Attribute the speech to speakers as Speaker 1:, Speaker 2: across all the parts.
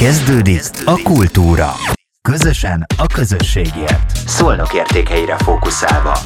Speaker 1: Kezdődik a kultúra. Közösen a közösségért. Szolnok értékeire fókuszálva.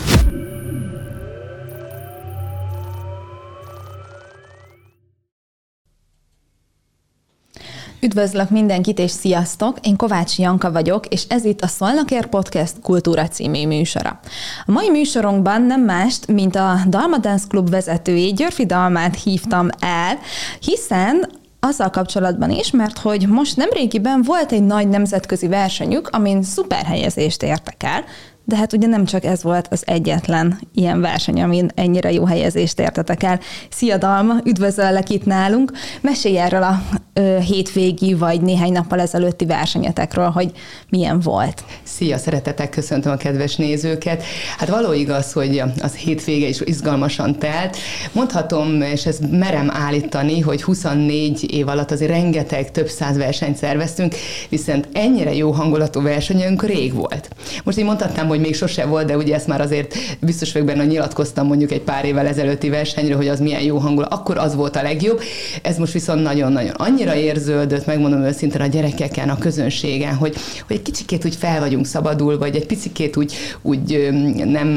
Speaker 2: Üdvözlök mindenkit, és sziasztok! Én Kovács Janka vagyok, és ez itt a Szolnokért Podcast Kultúra című műsora. A mai műsorunkban nem mást, mint a Dalma Dance Club vezetőjét, Györfi Dalmát hívtam el, hiszen azzal kapcsolatban is, mert hogy most nemrégiben volt egy nagy nemzetközi versenyük, amin szuper helyezést értek el, de hát ugye nem csak ez volt az egyetlen ilyen verseny, amin ennyire jó helyezést értetek el. Szia Dalma, üdvözöllek itt nálunk. Mesélj erről a ö, hétvégi vagy néhány nappal ezelőtti versenyetekről, hogy milyen volt.
Speaker 3: Szia, szeretetek, köszöntöm a kedves nézőket. Hát való igaz, hogy az hétvége is izgalmasan telt. Mondhatom, és ezt merem állítani, hogy 24 év alatt azért rengeteg, több száz versenyt szerveztünk, viszont ennyire jó hangulatú versenyünk rég volt. Most így mondhatnám, hogy még sose volt, de ugye ezt már azért biztos vagyok benne, hogy nyilatkoztam mondjuk egy pár évvel ezelőtti versenyről, hogy az milyen jó hangulat, akkor az volt a legjobb. Ez most viszont nagyon-nagyon annyira érződött, megmondom őszintén a gyerekeken, a közönségen, hogy, hogy egy kicsikét úgy fel vagyunk szabadul, vagy egy picikét úgy, úgy nem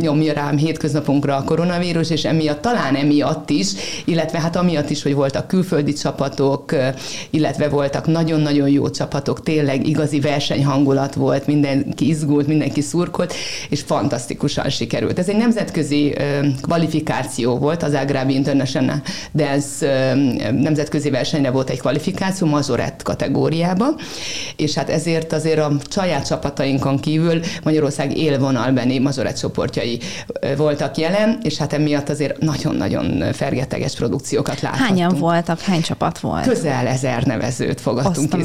Speaker 3: nyomja rám hétköznapunkra a koronavírus, és emiatt talán emiatt is, illetve hát amiatt is, hogy voltak külföldi csapatok, illetve voltak nagyon-nagyon jó csapatok, tényleg igazi versenyhangulat volt, mindenki izgult, mindenki szúr, szurkolt, és fantasztikusan sikerült. Ez egy nemzetközi kvalifikáció volt, az Agrabi International Dance nemzetközi versenyre volt egy kvalifikáció, mazorett kategóriában, és hát ezért azért a saját csapatainkon kívül Magyarország élvonalbeni mazorett csoportjai voltak jelen, és hát emiatt azért nagyon-nagyon fergeteges produkciókat láthattunk.
Speaker 2: Hányan voltak? Hány csapat volt?
Speaker 3: Közel ezer nevezőt fogadtunk
Speaker 2: Azt a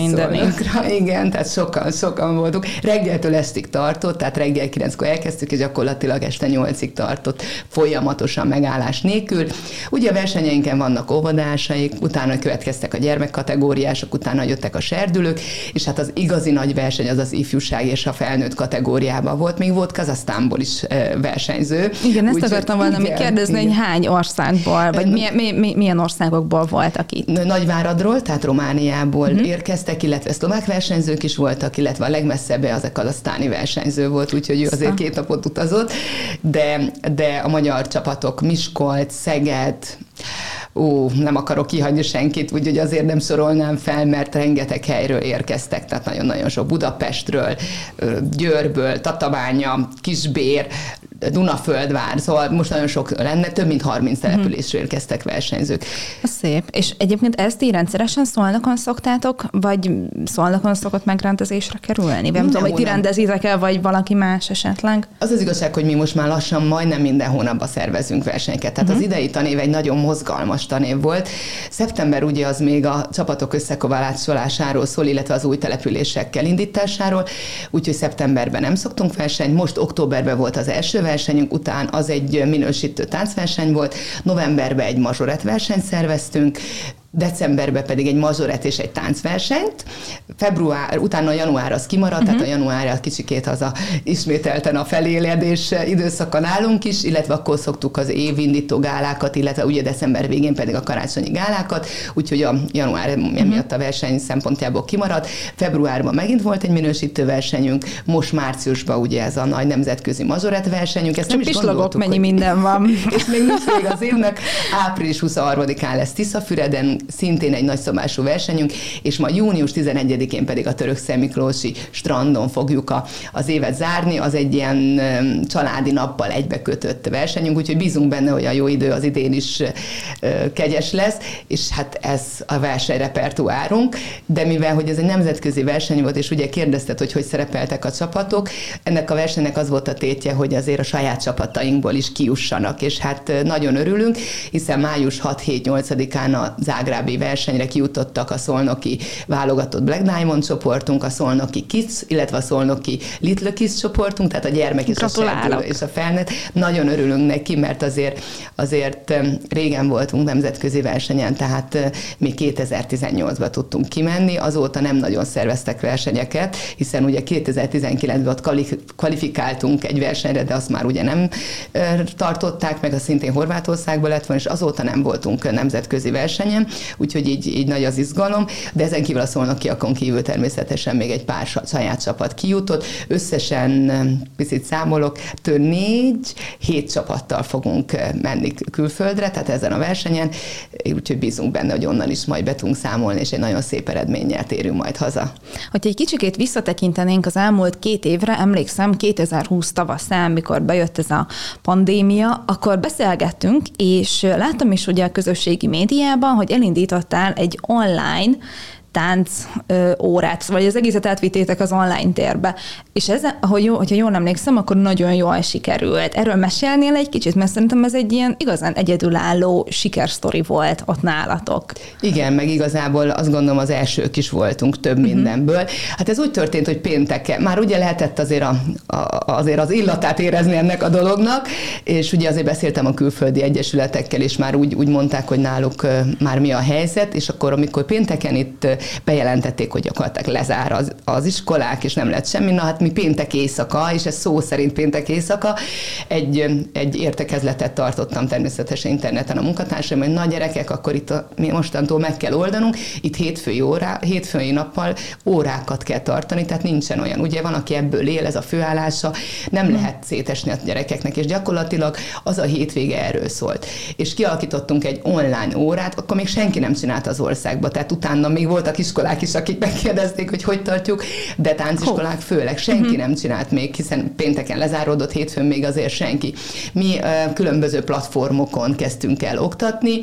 Speaker 3: Igen, tehát sokan, sokan voltunk. Reggeltől estig tartott, tehát reggel 9-kor elkezdtük, és gyakorlatilag este 8-ig tartott folyamatosan megállás nélkül. Ugye a versenyeinken vannak óvodásaik, utána következtek a gyermekkategóriások, utána jöttek a serdülők, és hát az igazi nagy verseny az az ifjúság és a felnőtt kategóriában volt. Még volt Kazasztánból is versenyző.
Speaker 2: Igen, ezt Úgy, akartam volna még kérdezni, igen. hogy hány országból, vagy milyen, milyen, milyen országokból voltak itt?
Speaker 3: Nagyváradról, tehát Romániából uh-huh. érkeztek, illetve szlovák versenyzők is voltak, illetve a legmesszebb az a kazasztáni versenyző volt, úgyhogy ő azért két napot utazott, de, de a magyar csapatok Miskolc, Szeged, ó, nem akarok kihagyni senkit, úgyhogy azért nem sorolnám fel, mert rengeteg helyről érkeztek, tehát nagyon-nagyon sok Budapestről, Győrből, Tatabánya, Kisbér, Dunaföldvár, szóval most nagyon sok lenne, több mint 30 mhm. településről érkeztek versenyzők.
Speaker 2: Szép. És egyébként ezt így rendszeresen szolnokon szoktátok, vagy szolnokon szokott megrendezésre kerülni? Nem tudom, hogy ti rendezitek el, vagy valaki más esetleg?
Speaker 3: Az az igazság, hogy mi most már lassan majdnem minden hónapban szervezünk versenyeket. Tehát uh-huh. az idei tanév egy nagyon mozgalmas tanév volt. Szeptember ugye az még a csapatok összekoválásolásáról szól, illetve az új településekkel indításáról, úgyhogy szeptemberben nem szoktunk versenyt. Most októberben volt az első versenyünk után az egy minősítő táncverseny volt, novemberben egy mazsorett versenyt szerveztünk, decemberben pedig egy mazsoret és egy táncversenyt, február, utána január az kimaradt, uh-huh. tehát a mhm. január kicsikét az a ismételten a feléledés időszaka nálunk is, illetve akkor szoktuk az évindító gálákat, illetve ugye december végén pedig a karácsonyi gálákat, úgyhogy a január uh-huh. emiatt a verseny szempontjából kimaradt. Februárban megint volt egy minősítő versenyünk, most márciusban ugye ez a nagy nemzetközi mazsoret versenyünk.
Speaker 2: Ezt Csak nem is gondoltuk, mennyi hogy... minden van.
Speaker 3: és még nincs még az évnek. Április 23-án lesz Tiszafüreden, szintén egy nagyszabású versenyünk, és ma június 11-én pedig a Török Miklósi strandon fogjuk a, az évet zárni, az egy ilyen családi nappal egybekötött versenyünk, úgyhogy bízunk benne, hogy a jó idő az idén is kegyes lesz, és hát ez a versenyrepertuárunk, de mivel, hogy ez egy nemzetközi verseny volt, és ugye kérdezted, hogy hogy szerepeltek a csapatok, ennek a versenynek az volt a tétje, hogy azért a saját csapatainkból is kiussanak, és hát nagyon örülünk, hiszen május 6-7-8-án a Zágráb korábbi versenyre kijutottak a szolnoki válogatott Black Diamond csoportunk, a szolnoki Kids, illetve a szolnoki Little Kids csoportunk, tehát a gyermek és a serdülő és a felnőtt. Nagyon örülünk neki, mert azért, azért régen voltunk nemzetközi versenyen, tehát mi 2018-ban tudtunk kimenni, azóta nem nagyon szerveztek versenyeket, hiszen ugye 2019-ben ott kvalifikáltunk egy versenyre, de azt már ugye nem tartották, meg a szintén Horvátországban lett volna, és azóta nem voltunk nemzetközi versenyen, úgyhogy így, így nagy az izgalom, de ezen kívül a szolnokiakon kívül természetesen még egy pár saját csapat kijutott. Összesen picit számolok, tő négy, hét csapattal fogunk menni külföldre, tehát ezen a versenyen, úgyhogy bízunk benne, hogy onnan is majd be tudunk számolni, és egy nagyon szép eredménnyel térünk majd haza.
Speaker 2: Hogy egy kicsikét visszatekintenénk az elmúlt két évre, emlékszem 2020 tavaszán, mikor bejött ez a pandémia, akkor beszélgettünk, és láttam is ugye a közösségi médiában, hogy elindítottál egy online tánc ö, órát, vagy az egészet átvittétek az online térbe. És ez, ahogy jó, hogyha jól emlékszem, akkor nagyon jól sikerült. Erről mesélnél egy kicsit, mert szerintem ez egy ilyen igazán egyedülálló sikersztori volt ott nálatok.
Speaker 3: Igen, meg igazából azt gondolom az elsők is voltunk több uh-huh. mindenből. Hát ez úgy történt, hogy pénteken, már ugye lehetett azért, a, a, azért az illatát érezni ennek a dolognak, és ugye azért beszéltem a külföldi egyesületekkel, és már úgy, úgy mondták, hogy náluk már mi a helyzet, és akkor amikor pénteken itt bejelentették, hogy gyakorlatilag lezár az, az iskolák, és nem lett semmi. Na hát mi péntek éjszaka, és ez szó szerint péntek éjszaka, egy, egy értekezletet tartottam természetesen interneten a munkatársaim, hogy nagy gyerekek, akkor itt a, mi mostantól meg kell oldanunk, itt hétfői, órá, hétfői nappal órákat kell tartani, tehát nincsen olyan. Ugye van, aki ebből él, ez a főállása, nem hmm. lehet szétesni a gyerekeknek, és gyakorlatilag az a hétvége erről szólt. És kialakítottunk egy online órát, akkor még senki nem csinált az országba, tehát utána még voltak voltak iskolák is, akik megkérdezték, hogy hogy tartjuk, de tánciskolák főleg senki uh-huh. nem csinált még, hiszen pénteken lezáródott, hétfőn még azért senki. Mi uh, különböző platformokon kezdtünk el oktatni,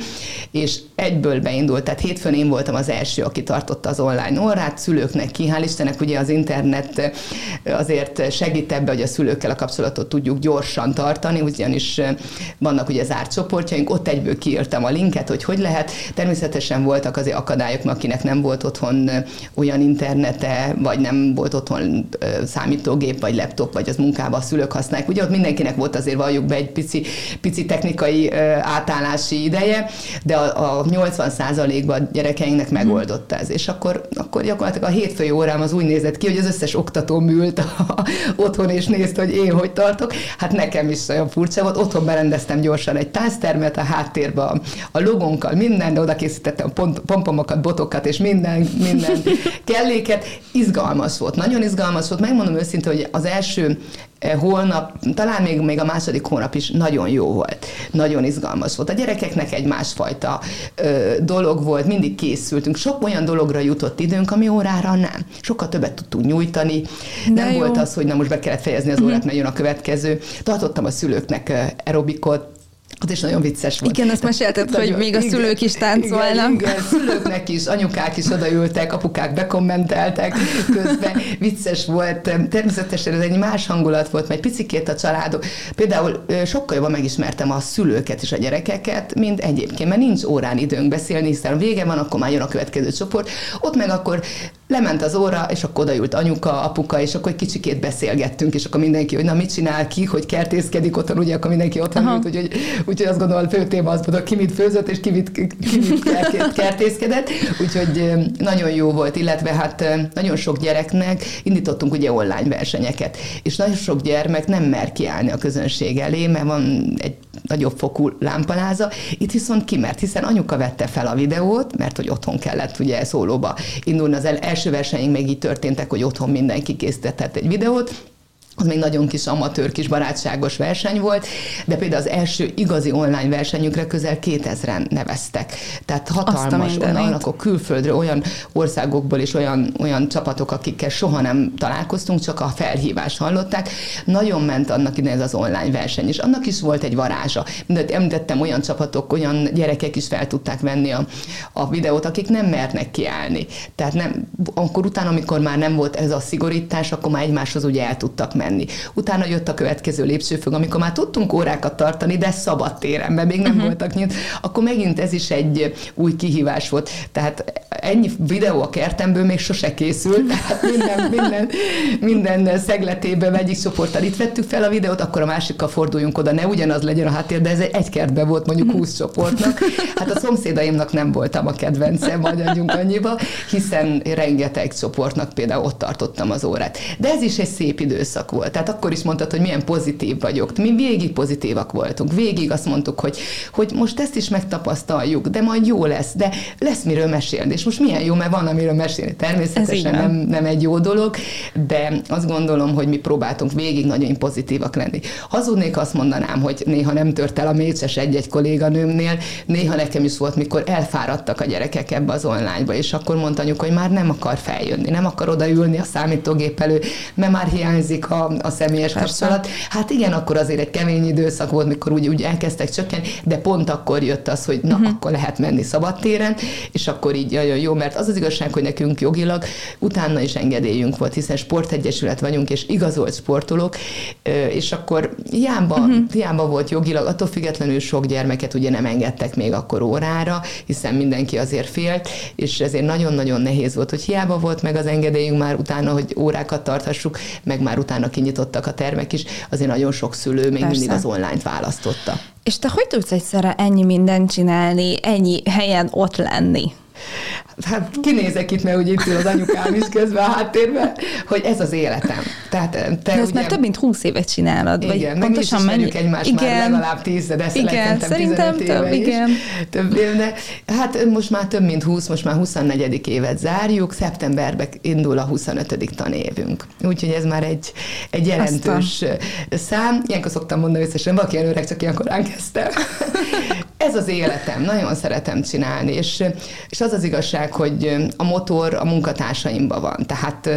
Speaker 3: és egyből beindult, tehát hétfőn én voltam az első, aki tartotta az online órát, szülőknek ki, hál' Istennek ugye az internet azért segít ebbe, hogy a szülőkkel a kapcsolatot tudjuk gyorsan tartani, ugyanis vannak ugye zárt csoportjaink, ott egyből kiírtam a linket, hogy hogy lehet. Természetesen voltak azért akadályok, akinek nem volt otthon olyan internete, vagy nem volt otthon számítógép, vagy laptop, vagy az munkában a szülők használják. Ugye ott mindenkinek volt azért valljuk be egy pici, pici technikai átállási ideje, de a, a 80%-ban a gyerekeinknek mhm. megoldotta ez. És akkor, akkor gyakorlatilag a hétfői órám az úgy nézett ki, hogy az összes oktató ült a, otthon, és nézte, hogy én hogy tartok. Hát nekem is olyan furcsa volt. Otthon berendeztem gyorsan egy tánztermet a háttérbe a, a logónkkal, minden, de oda készítettem pont, pompomokat, botokat, és minden minden, minden kelléket. Izgalmas volt, nagyon izgalmas volt. Megmondom őszintén, hogy az első eh, holnap, talán még, még a második hónap is nagyon jó volt. Nagyon izgalmas volt. A gyerekeknek egy másfajta ö, dolog volt, mindig készültünk. Sok olyan dologra jutott időnk, ami órára nem. Sokkal többet tudtunk nyújtani. De nem jó. volt az, hogy na most be kellett fejezni az órát, mert jön a következő. Tartottam a szülőknek eh, aerobikot, az is nagyon vicces volt.
Speaker 2: Igen, azt mesélted, Tehát, hogy még a szülők is táncolnak.
Speaker 3: Igen, igen, szülőknek is, anyukák is odaültek, apukák bekommenteltek közben. Vicces volt. Természetesen ez egy más hangulat volt, mert picikét a családok. Például sokkal jobban megismertem a szülőket és a gyerekeket, mint egyébként, mert nincs órán időnk beszélni, hiszen vége van, akkor már jön a következő csoport. Ott meg akkor lement az óra, és akkor odaült anyuka, apuka, és akkor egy kicsikét beszélgettünk, és akkor mindenki, hogy na mit csinál ki, hogy kertészkedik otthon, ugye akkor mindenki otthon ült, úgyhogy, úgyhogy azt gondolom, a fő téma az volt, ki mit főzött, és ki mit, ki mit kertészkedett, úgyhogy nagyon jó volt, illetve hát nagyon sok gyereknek indítottunk ugye online versenyeket, és nagyon sok gyermek nem mer kiállni a közönség elé, mert van egy nagyobb fokú lámpaláza, itt viszont kimert, hiszen anyuka vette fel a videót, mert hogy otthon kellett ugye szólóba indulni az első első versenyünk még így történtek, hogy otthon mindenki készített egy videót, az még nagyon kis amatőr, kis barátságos verseny volt, de például az első igazi online versenyünkre közel 2000-en neveztek. Tehát hatalmas, onnan akkor külföldre, olyan országokból is olyan, olyan csapatok, akikkel soha nem találkoztunk, csak a felhívást hallották. Nagyon ment annak ide ez az online verseny, és annak is volt egy varázsa. Mindent említettem, olyan csapatok, olyan gyerekek is fel tudták venni a, a videót, akik nem mernek kiállni. Tehát nem, akkor utána, amikor már nem volt ez a szigorítás, akkor már egymáshoz ugye el tudtak menni menni. Utána jött a következő lépcsőfok, amikor már tudtunk órákat tartani, de szabad téren, mert még nem uh-huh. voltak nyit, akkor megint ez is egy új kihívás volt. Tehát ennyi videó a kertemből még sose készült, tehát minden, minden, minden szegletében egyik csoporttal itt vettük fel a videót, akkor a másikkal forduljunk oda, ne ugyanaz legyen a háttér, de ez egy kertben volt mondjuk 20 csoportnak. Hát a szomszédaimnak nem voltam a kedvencem, majd adjunk annyiba, hiszen rengeteg csoportnak például ott tartottam az órát. De ez is egy szép időszak volt. Tehát akkor is mondtad, hogy milyen pozitív vagyok. Mi végig pozitívak voltunk. Végig azt mondtuk, hogy, hogy most ezt is megtapasztaljuk, de majd jó lesz, de lesz miről mesélni. És most milyen jó, mert van, amiről mesélni. Természetesen nem, nem egy jó dolog, de azt gondolom, hogy mi próbáltunk végig nagyon pozitívak lenni. Hazudnék, azt mondanám, hogy néha nem tört el a mécses egy-egy kolléganőmnél, néha nekem is volt, mikor elfáradtak a gyerekek ebbe az online-ba, és akkor mondta anyuk, hogy már nem akar feljönni, nem akar odaülni a számítógép elő, mert már hiányzik a, a személyes Persze. kapcsolat. Hát igen, akkor azért egy kemény időszak volt, mikor úgy, úgy elkezdtek csökkenni, de pont akkor jött az, hogy na, uh-huh. akkor lehet menni szabadtéren, és akkor így nagyon jó, mert az az igazság, hogy nekünk jogilag utána is engedélyünk volt, hiszen sportegyesület vagyunk, és igazolt sportolók, és akkor hiába, uh-huh. hiába volt jogilag, attól függetlenül sok gyermeket ugye nem engedtek még akkor órára, hiszen mindenki azért félt, és ezért nagyon-nagyon nehéz volt, hogy hiába volt meg az engedélyünk már utána, hogy órákat tarthassuk, meg már utána kinyitottak a termek is, azért nagyon sok szülő még Persze. mindig az online-t választotta.
Speaker 2: És te hogy tudsz egyszerre ennyi mindent csinálni, ennyi helyen ott lenni?
Speaker 3: Hát kinézek itt, mert ugye itt az anyukám is közben a háttérben, hogy ez az életem. Tehát
Speaker 2: te De ezt ugye, már több mint húsz évet csinálod.
Speaker 3: Igen, vagy meg pontosan is mennyi... egymást igen, már legalább tíz, de
Speaker 2: igen, szerintem több, is, igen.
Speaker 3: Több éve, hát most már több mint 20, most már 24. évet zárjuk, szeptemberben indul a 25. tanévünk. Úgyhogy ez már egy, egy jelentős Aztán. szám. Ilyenkor szoktam mondani összesen, valaki öreg, csak ilyenkor kezdtem. ez az életem, nagyon szeretem csinálni, és, és az az igazság, hogy a motor a munkatársaimban van. Tehát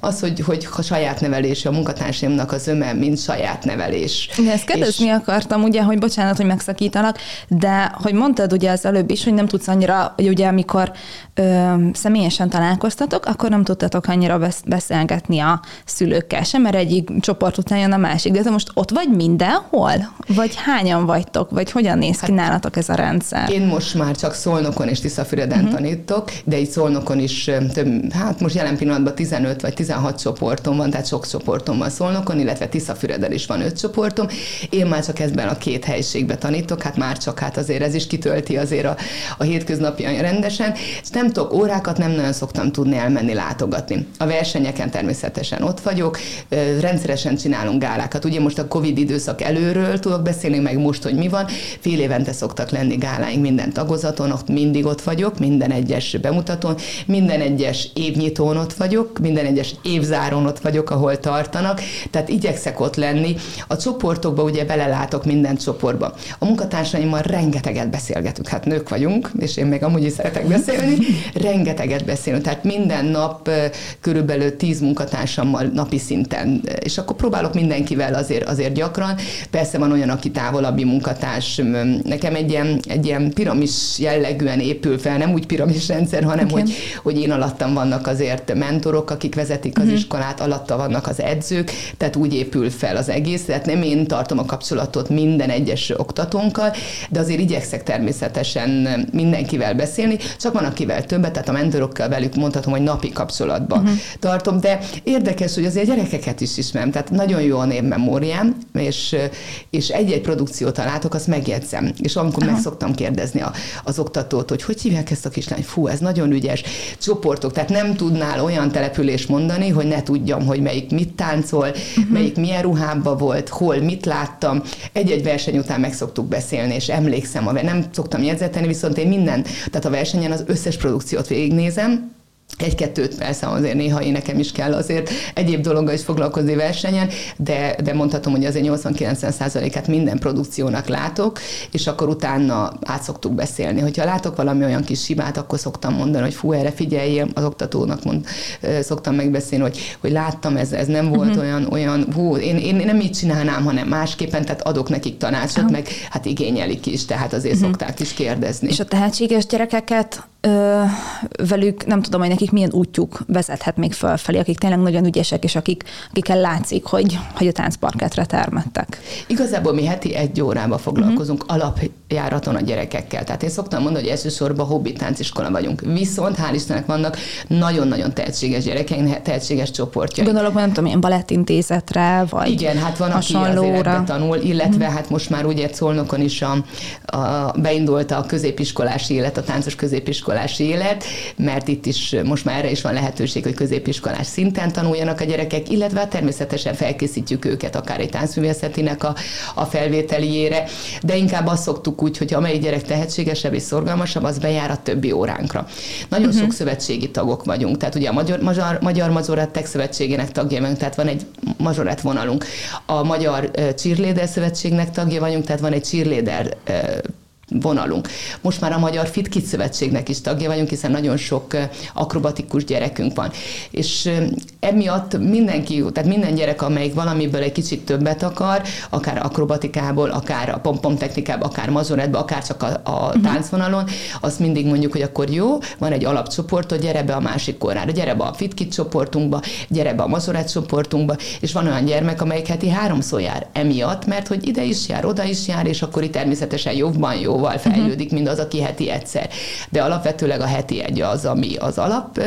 Speaker 3: az, hogy, hogy a saját nevelés, a munkatársaimnak az öme, mint saját nevelés.
Speaker 2: De ezt kérdezni és... akartam, ugye, hogy bocsánat, hogy megszakítanak, de hogy mondtad ugye az előbb is, hogy nem tudsz annyira, hogy ugye amikor ö, személyesen találkoztatok, akkor nem tudtatok annyira beszélgetni a szülőkkel sem, mert egyik csoport után jön a másik. De te most ott vagy mindenhol? Vagy hányan vagytok? Vagy hogyan néz ki hát, nálatok ez a rendszer?
Speaker 3: Én most már csak Szolnokon és Tiszafüreden uh-huh. tanítok, de itt Szolnokon is több, hát most jelen pillanatban 15 vagy 16 csoportom van, tehát sok csoportom van Szolnokon, illetve Tiszafüreden is van öt csoportom. Én már csak ebben a két helyiségben tanítok, hát már csak hát azért ez is kitölti azért a, a hétköznapjain rendesen, nem tudok órákat, nem nagyon szoktam tudni elmenni látogatni. A versenyeken természetesen ott vagyok, rendszeresen csinálunk gálákat. Ugye most a Covid időszak előről tudok beszélni, meg most, hogy mi van. Fél évente szoktak lenni gáláink minden tagozaton, ott mindig ott vagyok, minden egyes bemutatón, minden egyes évnyitón ott vagyok, minden egyes évzáron ott vagyok, ahol tartanak, tehát igyekszek ott lenni. A csoportokba ugye belelátok minden csoportba. A munkatársaimmal rengeteget beszélgetünk, hát nők vagyunk, és én még amúgy is szeretek beszélni, rengeteget beszélünk, tehát minden nap körülbelül tíz munkatársammal napi szinten, és akkor próbálok mindenkivel azért, azért gyakran. Persze van olyan, aki távolabbi munkatárs, nekem egy ilyen, egy ilyen piramis jellegűen épül fel, nem úgy piramis rendszer, hanem okay. hogy, hogy én alattam vannak azért mentorok, akik vezetik az uh-huh. iskolát, alatta vannak az edzők, tehát úgy épül fel az egész, tehát nem én tartom a kapcsolatot minden egyes oktatónkkal, de azért igyekszek természetesen mindenkivel beszélni, csak van, akivel többet, tehát a mentorokkal velük mondhatom, hogy napi kapcsolatban uh-huh. tartom, de érdekes, hogy azért gyerekeket is ismerem, tehát nagyon jó a névmemóriám, és, és egy-egy produkciót látok, azt megjegyzem. És amikor uh-huh. meg szoktam kérdezni a, az oktatót, hogy hogy hívják ezt a kislány, fú, ez nagyon ügyes, csoportok, tehát nem tudnál olyan település mondani, hogy ne tudjam, hogy melyik mit táncol, uh-huh. melyik milyen ruhában volt, hol mit láttam. Egy-egy verseny után meg szoktuk beszélni, és emlékszem, nem szoktam jegyzeteni, viszont én minden, tehát a versenyen az összes produkciót végignézem, egy-kettőt persze azért néha én nekem is kell azért egyéb dologgal is foglalkozni versenyen, de, de mondhatom, hogy azért 80-90%-át minden produkciónak látok, és akkor utána át szoktuk beszélni. Hogyha látok valami olyan kis hibát, akkor szoktam mondani, hogy fú, erre figyelj, az oktatónak mond, szoktam megbeszélni, hogy, hogy láttam, ez, ez nem volt uh-huh. olyan, olyan hú, én, én, nem így csinálnám, hanem másképpen, tehát adok nekik tanácsot, uh-huh. meg hát igényelik is, tehát azért uh-huh. szokták is kérdezni.
Speaker 2: És a tehetséges gyerekeket ö, velük nem tudom, hogy nekik milyen útjuk vezethet még fölfelé, akik tényleg nagyon ügyesek, és akik, akikkel látszik, hogy, hogy a táncparketre termettek.
Speaker 3: Igazából mi heti egy órába foglalkozunk uh-huh. alap járaton a gyerekekkel. Tehát én szoktam mondani, hogy elsősorban hobbi tánciskola vagyunk. Viszont hál' Istennek vannak nagyon-nagyon tehetséges gyerekeink, tehetséges csoportja.
Speaker 2: Gondolok, nem tudom, ilyen balettintézetre, vagy
Speaker 3: Igen, hát van, aki azért tanul, illetve mm. hát most már ugye Szolnokon is a, a, beindult a középiskolási élet, a táncos középiskolási élet, mert itt is most már erre is van lehetőség, hogy középiskolás szinten tanuljanak a gyerekek, illetve természetesen felkészítjük őket akár egy táncművészetinek a, a felvételiére, de inkább azt szoktuk úgy, hogy amelyik gyerek tehetségesebb és szorgalmasabb, az bejár a többi óránkra. Nagyon uh-huh. sok szövetségi tagok vagyunk, tehát ugye a Magyar, Magyar, Magyar Mazorett Szövetségének tagja vagyunk, tehát van egy mazsorett vonalunk. A Magyar Cheerleader Szövetségnek tagja vagyunk, tehát van egy cheerleader vonalunk. Most már a Magyar Fit Kids Szövetségnek is tagja vagyunk, hiszen nagyon sok akrobatikus gyerekünk van. És emiatt mindenki, tehát minden gyerek, amelyik valamiből egy kicsit többet akar, akár akrobatikából, akár a pompom technikából, akár mazoretbe, akár csak a, a uh-huh. táncvonalon, azt mindig mondjuk, hogy akkor jó, van egy alapcsoport, hogy gyere be a másik korára, gyere be a Fit Kids csoportunkba, gyere be a mazorett csoportunkba, és van olyan gyermek, amelyik heti háromszor jár emiatt, mert hogy ide is jár, oda is jár, és akkor itt természetesen jobban jó jóval fejlődik, mint az, aki heti egyszer. De alapvetőleg a heti egy az, ami az alap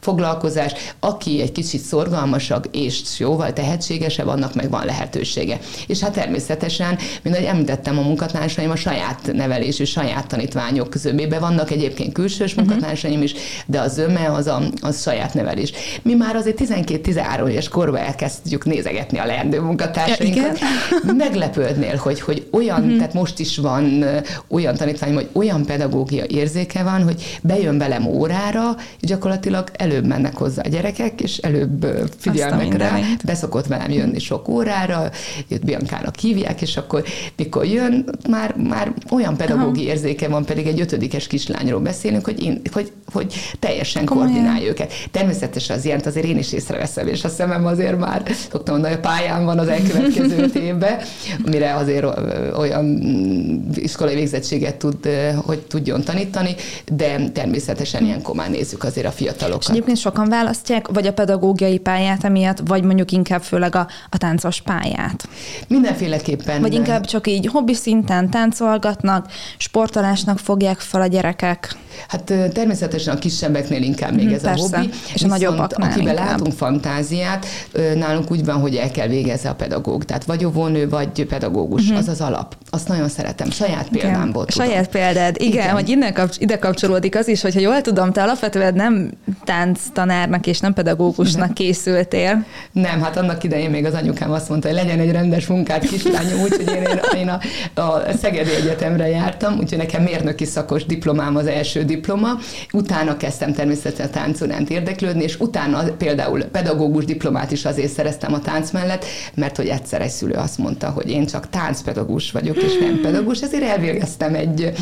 Speaker 3: foglalkozás. Aki egy kicsit szorgalmasabb és jóval tehetségesebb, annak meg van lehetősége. És hát természetesen, mint ahogy említettem, a munkatársaim a saját nevelésű, saját tanítványok közöbében vannak egyébként külsős uh-huh. munkatársaim is, de az öme az a az saját nevelés. Mi már azért 12-13 éves korban elkezdjük nézegetni a leendő munkatársainkat. Ja, Meglepődnél, hogy, hogy olyan, uh-huh. tehát most is van olyan tanítványom, hogy olyan pedagógia érzéke van, hogy bejön velem órára, és gyakorlatilag előbb mennek hozzá a gyerekek, és előbb figyelnek rá. Beszokott velem jönni sok órára, jött Biancának hívják, és akkor mikor jön, már, már olyan pedagógiai érzéke van, pedig egy ötödikes kislányról beszélünk, hogy, én, hogy, hogy teljesen Komolyan. koordinálja őket. Természetesen az ilyent azért én is észreveszem, és a szemem azért már, szoktam mondani, a pályán van az elkövetkező évben, mire azért olyan iskolai végzett végzettséget tud, hogy tudjon tanítani, de természetesen ilyenkor már nézzük azért a fiatalokat. És
Speaker 2: egyébként sokan választják, vagy a pedagógiai pályát emiatt, vagy mondjuk inkább főleg a, a táncos pályát?
Speaker 3: Mindenféleképpen.
Speaker 2: Vagy inkább csak így hobbi szinten táncolgatnak, sportolásnak fogják fel a gyerekek?
Speaker 3: Hát természetesen a kisebbeknél inkább még mm, ez persze. a hobbi.
Speaker 2: És a nagyobbaknál
Speaker 3: Akiben inkább. látunk fantáziát, nálunk úgy van, hogy el kell végezze a pedagóg. Tehát vagy óvónő, vagy pedagógus. Uh-huh. Az az alap. Azt nagyon szeretem. Saját példám példámból
Speaker 2: tudom. Saját példád, igen, igen. hogy innen kapcs- ide kapcsolódik az is, hogyha jól tudom, te alapvetően nem tánctanárnak és nem pedagógusnak nem. készültél.
Speaker 3: Nem, hát annak idején még az anyukám azt mondta, hogy legyen egy rendes munkát kislányom, úgyhogy én, én, én a, a Szegedi Egyetemre jártam, úgyhogy nekem mérnöki szakos diplomám az első diploma, utána kezdtem természetesen a tánc iránt érdeklődni, és utána például pedagógus diplomát is azért szereztem a tánc mellett, mert hogy egyszer egy szülő azt mondta, hogy én csak táncpedagógus vagyok, és nem pedagógus, ezért elvégeztem megnéztem egy,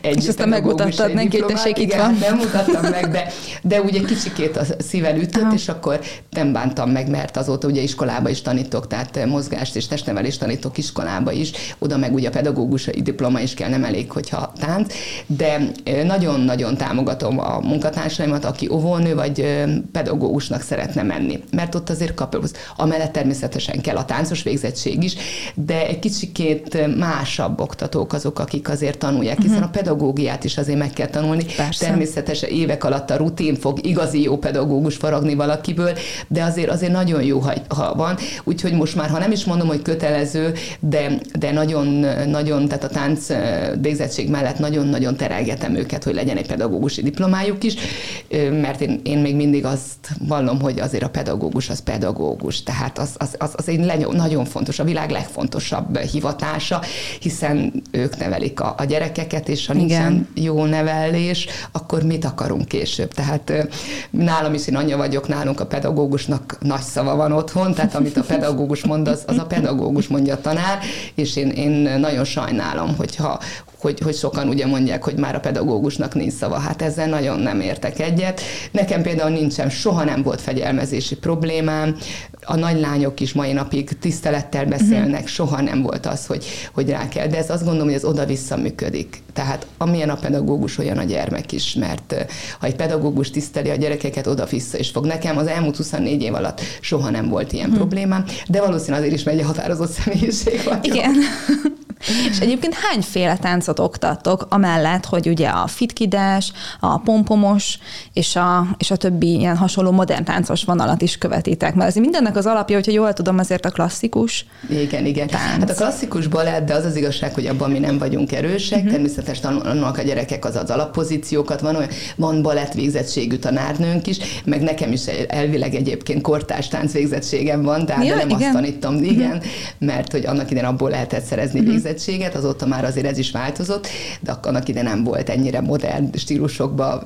Speaker 3: egy
Speaker 2: És aztán megmutattad neki, hogy tessék itt van.
Speaker 3: Nem mutattam meg, de, de ugye kicsikét a szíven ütött, Aha. és akkor nem bántam meg, mert azóta ugye iskolába is tanítok, tehát mozgást és testnevelést tanítok iskolába is, oda meg ugye a pedagógusai diploma is kell, nem elég, hogyha tánc, de nagyon-nagyon támogatom a munkatársaimat, aki óvónő vagy pedagógusnak szeretne menni, mert ott azért kap, amellett természetesen kell a táncos végzettség is, de egy kicsikét másabb oktatók azok, akik azért azért tanulják, hiszen uh-huh. a pedagógiát is azért meg kell tanulni. Persze. Természetesen évek alatt a rutin fog igazi jó pedagógus faragni valakiből, de azért azért nagyon jó, ha, ha van. Úgyhogy most már, ha nem is mondom, hogy kötelező, de, de nagyon, nagyon, tehát a tánc végzettség mellett nagyon-nagyon terelgetem őket, hogy legyen egy pedagógusi diplomájuk is, mert én, én még mindig azt vallom, hogy azért a pedagógus az pedagógus, tehát az, az, az, az egy nagyon fontos, a világ legfontosabb hivatása, hiszen ők nevelik a, a gyerekeket, és ha nincsen jó nevelés, akkor mit akarunk később? Tehát nálam is én anya vagyok, nálunk a pedagógusnak nagy szava van otthon, tehát amit a pedagógus mond, az, az a pedagógus mondja a tanár, és én, én nagyon sajnálom, hogyha hogy, hogy sokan ugye mondják, hogy már a pedagógusnak nincs szava. Hát ezzel nagyon nem értek egyet. Nekem például nincsen, soha nem volt fegyelmezési problémám, a nagylányok is mai napig tisztelettel beszélnek, uh-huh. soha nem volt az, hogy, hogy rá kell. De ez azt gondolom, hogy ez oda-vissza működik. Tehát amilyen a pedagógus, olyan a gyermek is, mert ha egy pedagógus tiszteli a gyerekeket, oda-vissza is fog. Nekem az elmúlt 24 év alatt soha nem volt ilyen uh-huh. problémám, de valószínűleg azért is megy a határozott személyiség
Speaker 2: vagyok. Igen. És egyébként hányféle táncot oktattok, amellett, hogy ugye a fitkidás, a pompomos és a, és a többi ilyen hasonló modern táncos vonalat is követitek? Mert azért mindennek az alapja, hogyha jól tudom, azért a klasszikus
Speaker 3: Igen, igen. Tánc. Hát a klasszikus balett, de az az igazság, hogy abban mi nem vagyunk erősek, uh-huh. természetesen tanulnak a gyerekek az az alappozíciókat, van olyan, van balett végzettségű tanárnőnk is, meg nekem is elvileg egyébként kortárs tánc végzettségem van, tehát ja, nem igen. azt tanítom, igen, uh-huh. mert hogy annak idején abból lehetett szerezni uh-huh. végzettséget, azóta már azért ez is változott, de annak ide nem volt ennyire modern stílusokba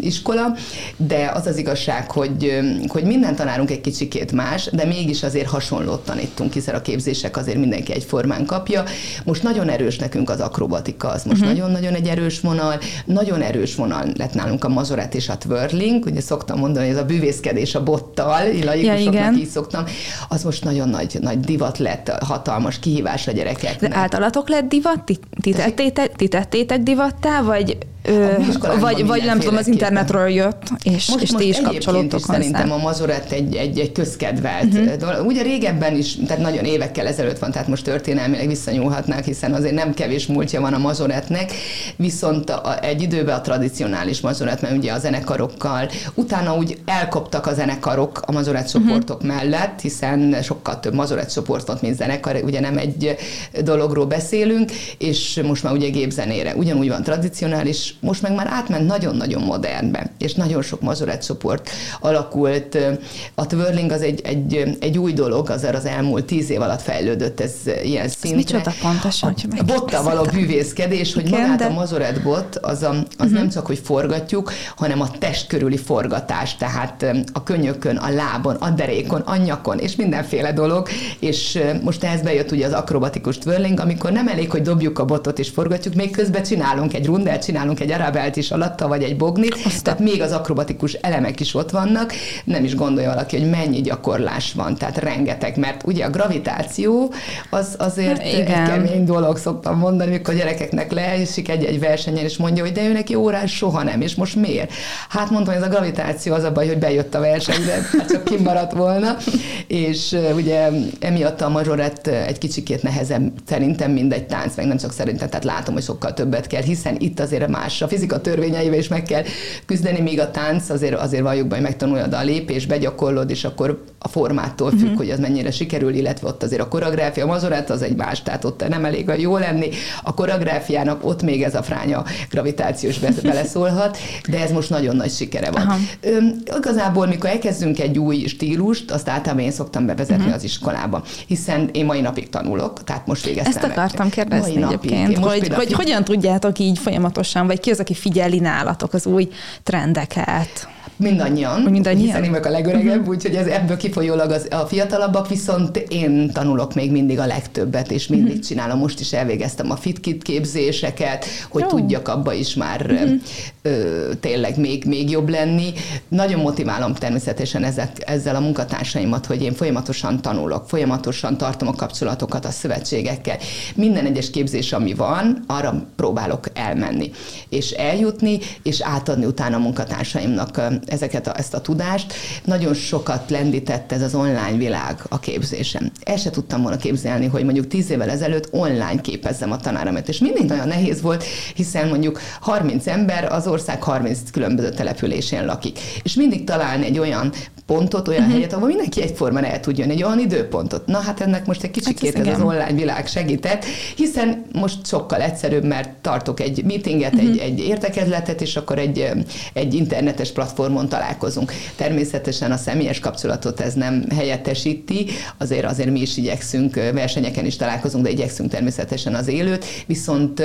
Speaker 3: iskola, de az az igazság, hogy, hogy minden tanárunk egy kicsikét más, de mégis azért hasonlót tanítunk, hiszen a képzések azért mindenki egyformán kapja. Most nagyon erős nekünk az akrobatika, az most uh-huh. nagyon-nagyon egy erős vonal, nagyon erős vonal lett nálunk a mazoret és a twirling, ugye szoktam mondani, hogy ez a bűvészkedés a bottal, laikusoknak ja, így szoktam, az most nagyon nagy, nagy divat lett, hatalmas kihívás a gyerekeknek.
Speaker 2: De általatok lett divat? Ti, ti, tettétek, ti tettétek divattá, vagy Ö, vagy, vagy nem tudom, az internetről jött, és, most, és most ti is kapcsolódtok is
Speaker 3: hozzá. Szerintem a mazorett egy, egy, egy közkedvelt uh-huh. dolog. Ugye régebben is, tehát nagyon évekkel ezelőtt van, tehát most történelmileg visszanyúlhatnák, hiszen azért nem kevés múltja van a mazoretnek, viszont a, egy időben a tradicionális mazorett, mert ugye a zenekarokkal, utána úgy elkoptak a zenekarok a mazorett mhm. csoportok uh-huh. mellett, hiszen sokkal több mazorett csoportot, mint zenekar, ugye nem egy dologról beszélünk, és most már ugye gépzenére. Ugyanúgy van tradicionális most meg már átment nagyon-nagyon modernbe, és nagyon sok mazorett csoport alakult. A twirling az egy, egy, egy új dolog, az az elmúlt tíz év alatt fejlődött ez ilyen szintre. Ez
Speaker 2: micsoda pontosan?
Speaker 3: A, a bottal való bűvészkedés, hogy Igen, magát de... a mazorett bot, az, a, az uh-huh. nem csak, hogy forgatjuk, hanem a test körüli forgatás, tehát a könyökön, a lábon, a derékon, a nyakon, és mindenféle dolog, és most ehhez bejött ugye az akrobatikus twirling, amikor nem elég, hogy dobjuk a botot és forgatjuk, még közben csinálunk egy rundelt, csinálunk egy arabelt is alatta, vagy egy bognit, Aztán. tehát még az akrobatikus elemek is ott vannak, nem is gondolja valaki, hogy mennyi gyakorlás van, tehát rengeteg, mert ugye a gravitáció az azért Igen. egy kemény dolog, szoktam mondani, amikor a gyerekeknek leesik egy-egy versenyen, és mondja, hogy de ő neki órás soha nem, és most miért? Hát mondtam, hogy ez a gravitáció az a baj, hogy bejött a versenyre, hát csak kimaradt volna, és ugye emiatt a mazsorett egy kicsikét nehezebb szerintem, mint egy tánc, meg nem csak szerintem, tehát látom, hogy sokkal többet kell, hiszen itt azért más más. A fizika törvényeivel is meg kell küzdeni, míg a tánc azért, azért valljuk be, hogy megtanuljad a lépés, begyakorlod, és akkor a formától függ, uh-huh. hogy az mennyire sikerül, illetve ott azért a koreográfia, a mazorát az egy más, tehát ott nem elég a jó lenni. A koreográfiának ott még ez a fránya gravitációs beleszólhat, de ez most nagyon nagy sikere van. Ö, igazából, mikor elkezdünk egy új stílust, azt általában én szoktam bevezetni uh-huh. az iskolába, hiszen én mai napig tanulok, tehát most végeztem.
Speaker 2: Ezt akartam meg. kérdezni mai egyébként, napig. hogy, például... hogy hogyan tudjátok így folyamatosan, vagy ki az, aki figyeli nálatok az új trendeket?
Speaker 3: Mindannyian, Mindannyian? hiszen én vagyok a legöregebb, uh-huh. úgyhogy ez ebből kifolyólag az, a fiatalabbak, viszont én tanulok még mindig a legtöbbet, és mindig uh-huh. csinálom. Most is elvégeztem a fitkit képzéseket, hogy Jó. tudjak abba is már uh-huh. ö, tényleg még, még jobb lenni. Nagyon motiválom természetesen ezek, ezzel a munkatársaimat, hogy én folyamatosan tanulok, folyamatosan tartom a kapcsolatokat a szövetségekkel. Minden egyes képzés, ami van, arra próbálok elmenni, és eljutni, és átadni utána a munkatársaimnak ezeket a, ezt a tudást. Nagyon sokat lendített ez az online világ a képzésem. El se tudtam volna képzelni, hogy mondjuk tíz évvel ezelőtt online képezzem a tanáromat, és mindig nagyon nehéz volt, hiszen mondjuk 30 ember az ország 30 különböző településén lakik. És mindig találni egy olyan pontot, olyan uh-huh. helyet, ahol mindenki egyformán el tudjon, egy olyan időpontot. Na hát ennek most egy kicsikét hát ez, ez az online világ segített, hiszen most sokkal egyszerűbb, mert tartok egy meetinget, uh-huh. egy, egy értekezletet, és akkor egy, egy internetes platformon találkozunk. Természetesen a személyes kapcsolatot ez nem helyettesíti, azért azért mi is igyekszünk, versenyeken is találkozunk, de igyekszünk természetesen az élőt, viszont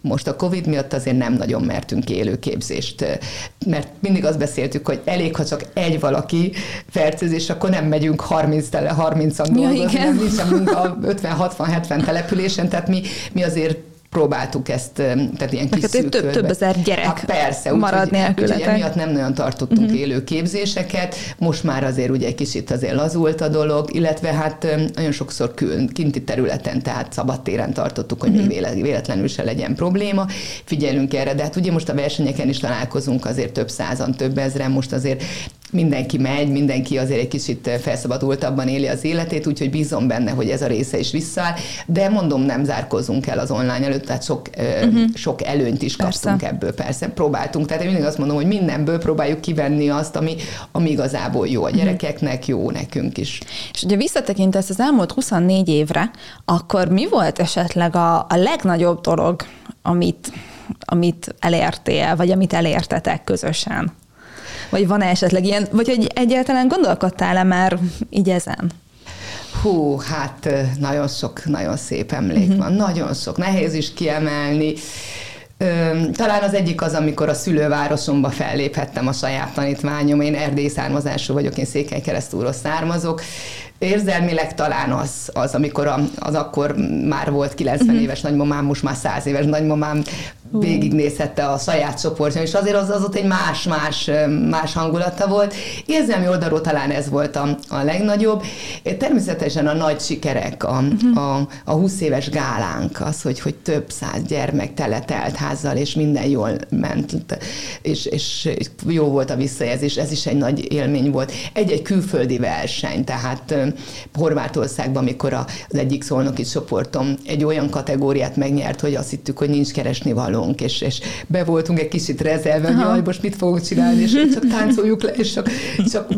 Speaker 3: most a Covid miatt azért nem nagyon mertünk élőképzést, mert mindig azt beszéltük, hogy elég, ha csak egy valaki fertőzés, akkor nem megyünk 30 tele, 30-an dolgozni, ja, nincsen munka 50-60-70 településen, tehát mi, mi azért próbáltuk ezt, tehát ilyen kis
Speaker 2: több, több ezer gyerek hát persze,
Speaker 3: marad nélkületek. Úgyhogy emiatt nem nagyon tartottunk uh-huh. élő képzéseket, most már azért ugye egy kicsit azért lazult a dolog, illetve hát nagyon sokszor kül, kinti területen, tehát szabadtéren tartottuk, hogy uh-huh. még véletlenül se legyen probléma. Figyelünk erre, de hát ugye most a versenyeken is találkozunk azért több százan, több ezren, most azért mindenki megy, mindenki azért egy kicsit felszabadultabban éli az életét, úgyhogy bízom benne, hogy ez a része is visszaáll, de mondom, nem zárkozunk el az online előtt, tehát sok, uh-huh. sok előnyt is persze. kaptunk ebből, persze, próbáltunk, tehát én mindig azt mondom, hogy mindenből próbáljuk kivenni azt, ami, ami igazából jó a mhm. gyerekeknek, jó nekünk is.
Speaker 2: És ugye visszatekintesz az elmúlt 24 évre, akkor mi volt esetleg a, a legnagyobb dolog, amit, amit elértél, vagy amit elértetek közösen? Vagy van-e esetleg ilyen, vagy hogy egyáltalán gondolkodtál-e már így ezen?
Speaker 3: Hú, hát nagyon sok, nagyon szép emlék uh-huh. van, nagyon sok, nehéz is kiemelni. Talán az egyik az, amikor a szülővárosomba felléphettem a saját tanítványom. Én erdély származású vagyok, én Székely keresztúról származok, Érzelmileg talán az, az amikor az akkor már volt 90 uh-huh. éves nagymamám, most már 100 éves nagymamám végignézhette a saját csoportja, és azért az, az ott egy más-más más hangulata volt. Érzelmi oldalról talán ez volt a, a legnagyobb. Természetesen a nagy sikerek, a, uh-huh. a, a 20 éves gálánk, az, hogy, hogy több száz gyermek teletelt házzal, és minden jól ment, és, és jó volt a visszajelzés, ez is egy nagy élmény volt. Egy-egy külföldi verseny, tehát Horvátországban, amikor az egyik szolnoki csoportom egy olyan kategóriát megnyert, hogy azt hittük, hogy nincs keresni valónk, és, és be voltunk egy kicsit rezelve, hogy jaj, most mit fogunk csinálni, és csak táncoljuk le, és csak, csak,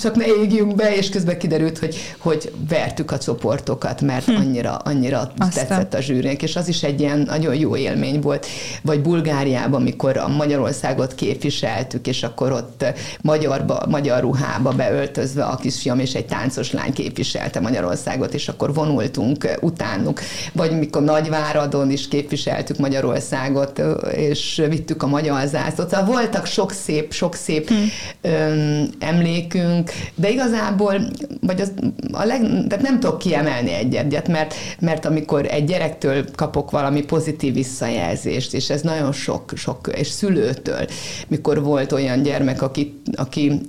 Speaker 3: csak ne égjünk be, és közben kiderült, hogy, hogy vertük a csoportokat, mert hm. annyira, annyira Aztán. tetszett a zsűrnek, és az is egy ilyen nagyon jó élmény volt. Vagy Bulgáriában, amikor a Magyarországot képviseltük, és akkor ott magyarba, magyar ruhába beöltözve a kisfiam és egy táncos lány képviselte Magyarországot, és akkor vonultunk utánuk. Vagy mikor Nagyváradon is képviseltük Magyarországot, és vittük a magyar zászlót. Szóval voltak sok szép, sok szép hmm. öm, emlékünk, de igazából, vagy az, a leg, tehát nem tudok kiemelni egyet, mert, mert amikor egy gyerektől kapok valami pozitív visszajelzést, és ez nagyon sok, sok, és szülőtől, mikor volt olyan gyermek, aki, aki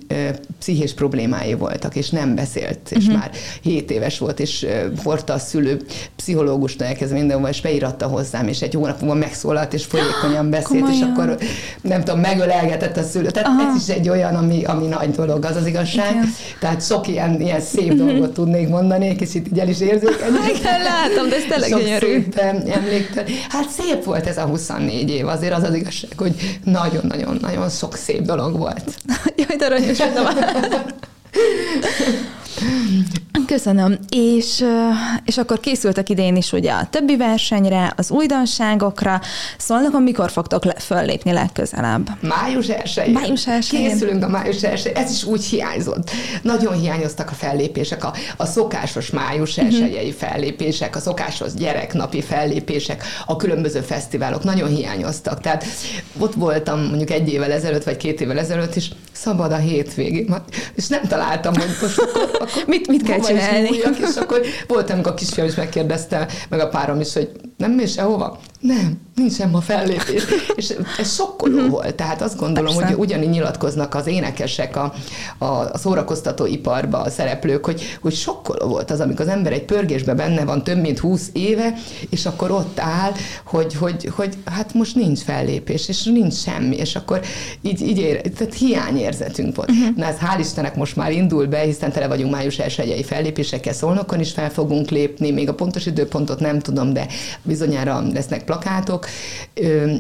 Speaker 3: pszichés problémái voltak, és nem beszélt, és uh-huh. már 7 éves volt, és hordta a szülő pszichológusnál elkezdve mindenhol, és beíratta hozzám, és egy hónap múlva megszólalt, és folyékonyan beszélt, Komolyan. és akkor nem tudom, megölelgetett a szülő. Tehát Aha. ez is egy olyan, ami, ami nagy dolog, az az igazság. Igen. Tehát sok ilyen, ilyen szép uh-huh. dolgot tudnék mondani, kicsit így el is érzékenyek.
Speaker 2: Igen, látom, de ez tényleg gyönyörű.
Speaker 3: emléktel. Hát szép volt ez a 24 év, azért az az igazság, hogy nagyon-nagyon-nagyon sok szép dolog volt.
Speaker 2: Jaj, de aranyos Köszönöm. És, és akkor készültek idén is ugye a többi versenyre, az újdonságokra. Szólnak, mikor fogtok le, föllépni legközelebb?
Speaker 3: Május 1
Speaker 2: Május 1
Speaker 3: Készülünk a május 1 Ez is úgy hiányzott. Nagyon hiányoztak a fellépések, a, a szokásos május 1 uh-huh. fellépések, a szokásos gyereknapi fellépések, a különböző fesztiválok nagyon hiányoztak. Tehát ott voltam mondjuk egy évvel ezelőtt, vagy két évvel ezelőtt is, szabad a hétvégén, és nem találtam, hogy most akkor, akkor
Speaker 2: mit, mit kell csinálni.
Speaker 3: és akkor volt, amikor a kisfiam is megkérdezte, meg a párom is, hogy nem mész sehova? Nem, nincsen ma fellépés. és ez sokkoló uh-huh. volt. Tehát azt gondolom, Persze. hogy ugyanígy nyilatkoznak az énekesek a, a, a szórakoztató iparba, a szereplők, hogy, hogy sokkoló volt az, amikor az ember egy pörgésben benne van több mint húsz éve, és akkor ott áll, hogy, hogy, hogy hát most nincs fellépés, és nincs semmi, és akkor így, így ér, tehát hiányérzetünk volt. Uh-huh. Na ez hál' Istennek most már indul be, hiszen tele vagyunk május 1 fellépésekkel, szolnokon is fel fogunk lépni, még a pontos időpontot nem tudom, de bizonyára lesznek plakátok,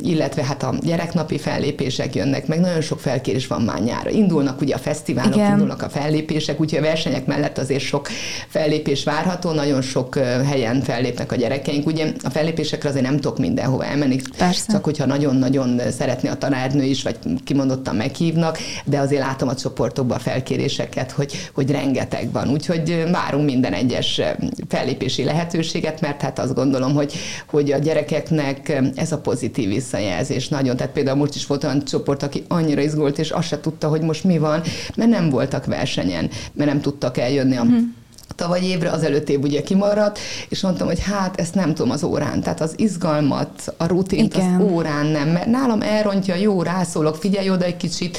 Speaker 3: illetve hát a gyereknapi fellépések jönnek, meg nagyon sok felkérés van már nyára. Indulnak ugye a fesztiválok, Igen. indulnak a fellépések, úgyhogy a versenyek mellett azért sok fellépés várható, nagyon sok helyen fellépnek a gyerekeink. Ugye a fellépésekre azért nem tudok mindenhova elmenni, Persze. csak hogyha nagyon-nagyon szeretné a tanárnő is, vagy kimondottan meghívnak, de azért látom a csoportokban a felkéréseket, hogy, hogy rengeteg van. Úgyhogy várunk minden egyes fellépési lehetőséget, mert hát azt gondolom, hogy, hogy a gyerekeknek ez a pozitív visszajelzés nagyon. Tehát például most is volt olyan csoport, aki annyira izgult, és azt se tudta, hogy most mi van, mert nem voltak versenyen, mert nem tudtak eljönni a mm tavaly évre, az előtt év ugye kimaradt, és mondtam, hogy hát ezt nem tudom az órán, tehát az izgalmat, a rutint Igen. az órán nem, mert nálam elrontja, jó, rászólok, figyelj oda egy kicsit,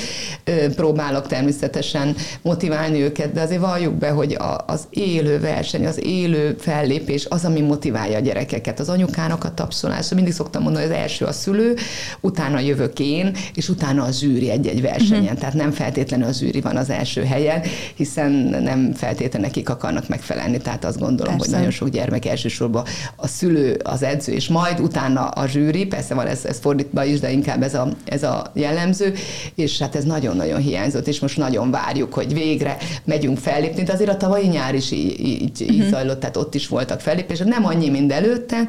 Speaker 3: próbálok természetesen motiválni őket, de azért valljuk be, hogy az élő verseny, az élő fellépés az, ami motiválja a gyerekeket. Az anyukának a tapsolás, mindig szoktam mondani, hogy az első a szülő, utána jövök én, és utána a zsűri egy-egy versenyen. Uh-huh. Tehát nem feltétlenül a zsűri van az első helyen, hiszen nem feltétlenül nekik akarnak megfelelni. Tehát azt gondolom, persze. hogy nagyon sok gyermek elsősorban a szülő, az edző, és majd utána a zsűri, persze van ez, ez fordítva is, de inkább ez a, ez a jellemző, és hát ez nagyon-nagyon hiányzott, és most nagyon várjuk, hogy végre megyünk fellépni, de azért a tavalyi nyár is így, így, uh-huh. zajlott, tehát ott is voltak fellépések, nem annyi, mint előtte,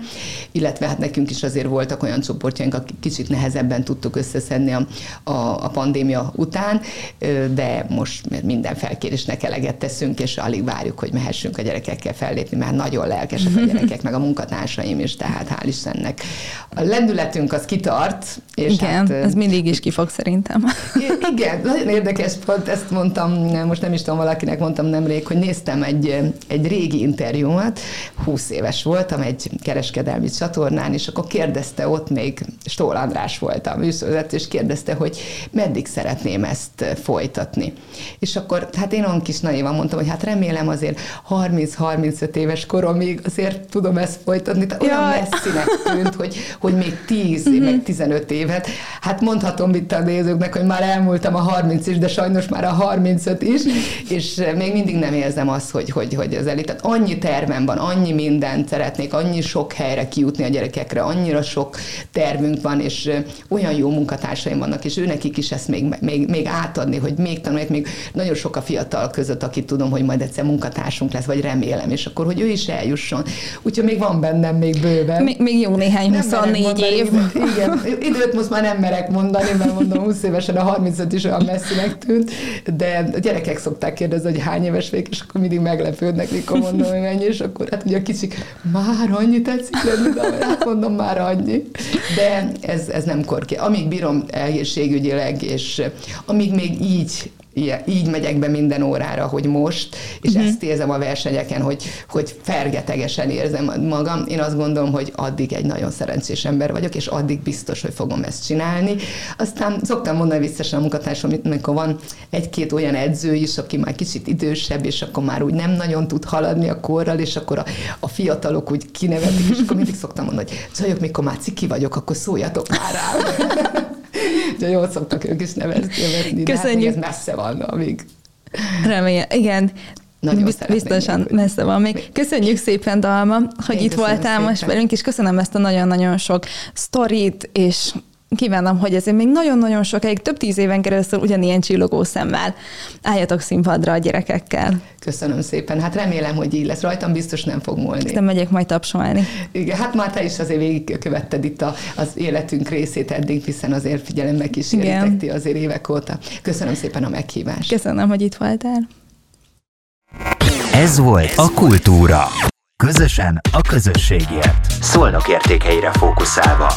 Speaker 3: illetve hát nekünk is azért voltak olyan csoportjaink, akik kicsit nehezebben tudtuk összeszedni a, a, a pandémia után, de most minden felkérésnek eleget teszünk, és alig várjuk, hogy mehessünk a gyerekekkel fellépni, mert nagyon lelkesek a gyerekek, meg a munkatársaim is, tehát hál' Istennek. A lendületünk az kitart.
Speaker 2: És igen, hát, ez mindig is kifog szerintem.
Speaker 3: Igen, nagyon érdekes, pont ezt mondtam, most nem is tudom, valakinek mondtam nemrég, hogy néztem egy, egy régi interjúmat, 20 éves voltam egy kereskedelmi csatornán, és akkor kérdezte ott még, Stól András volt a műsorvezető, és kérdezte, hogy meddig szeretném ezt folytatni. És akkor, hát én olyan kis naivan mondtam, hogy hát remélem azért 30-35 éves koromig azért tudom ezt folytatni, tehát olyan messzinek tűnt, hogy, hogy még 10 év, meg 15 évet, hát mondhatom itt a nézőknek, hogy már elmúltam a 30 is, de sajnos már a 35 is, és még mindig nem érzem azt, hogy, hogy, hogy az elit. Tehát annyi tervem van, annyi mindent szeretnék, annyi sok helyre kijutni a gyerekekre, annyira sok tervünk van, és olyan jó munkatársaim vannak, és őnekik is ezt még, még, még átadni, hogy még tanulják, még nagyon sok a fiatal között, akit tudom, hogy majd egyszer munkatársunk lesz, vagy remélem, és akkor, hogy ő is eljusson. Úgyhogy még van bennem még bőven.
Speaker 2: Még, még jó néhány, 24 év.
Speaker 3: Igen, időt most már nem merek mondani, mert mondom, 20 évesen a 35 is olyan messzinek tűnt, de a gyerekek szokták kérdezni, hogy hány éves végig, és akkor mindig meglepődnek, mikor mondom, hogy mennyi, és akkor hát ugye a kicsik, már annyi tetszik lenni, hát mondom, már annyi. De ez, ez nem korki. Amíg bírom egészségügyileg, és amíg még így így megyek be minden órára, hogy most, és uh-huh. ezt érzem a versenyeken, hogy, hogy fergetegesen érzem magam. Én azt gondolom, hogy addig egy nagyon szerencsés ember vagyok, és addig biztos, hogy fogom ezt csinálni. Aztán szoktam mondani visszasen a munkatársam, amikor van egy-két olyan edző is, aki már kicsit idősebb, és akkor már úgy nem nagyon tud haladni a korral, és akkor a, a fiatalok úgy kinevetik, és akkor mindig szoktam mondani, hogy csajok, mikor már ciki vagyok, akkor szóljatok már rá. De jól szoktak ők is nevezni. nevezni Köszönjük. Hát, ez messze van, amíg.
Speaker 2: Remélem, igen. Nagyon Biztosan még, messze van még. Köszönjük szépen, Dalma, hogy Én itt voltál szépen. most velünk, és köszönöm ezt a nagyon-nagyon sok sztorit, és kívánom, hogy ezért még nagyon-nagyon sokáig, több tíz éven keresztül ugyanilyen csillogó szemmel álljatok színpadra a gyerekekkel.
Speaker 3: Köszönöm szépen. Hát remélem, hogy így lesz. Rajtam biztos nem fog múlni.
Speaker 2: Nem megyek majd tapsolni.
Speaker 3: Igen, hát már te is azért végigkövetted itt a, az életünk részét eddig, hiszen azért figyelemmel kísérletek ti azért évek óta. Köszönöm szépen a meghívást.
Speaker 2: Köszönöm, hogy itt voltál.
Speaker 1: Ez volt a Kultúra. Közösen a közösségért. Szolnok értékeire fókuszálva.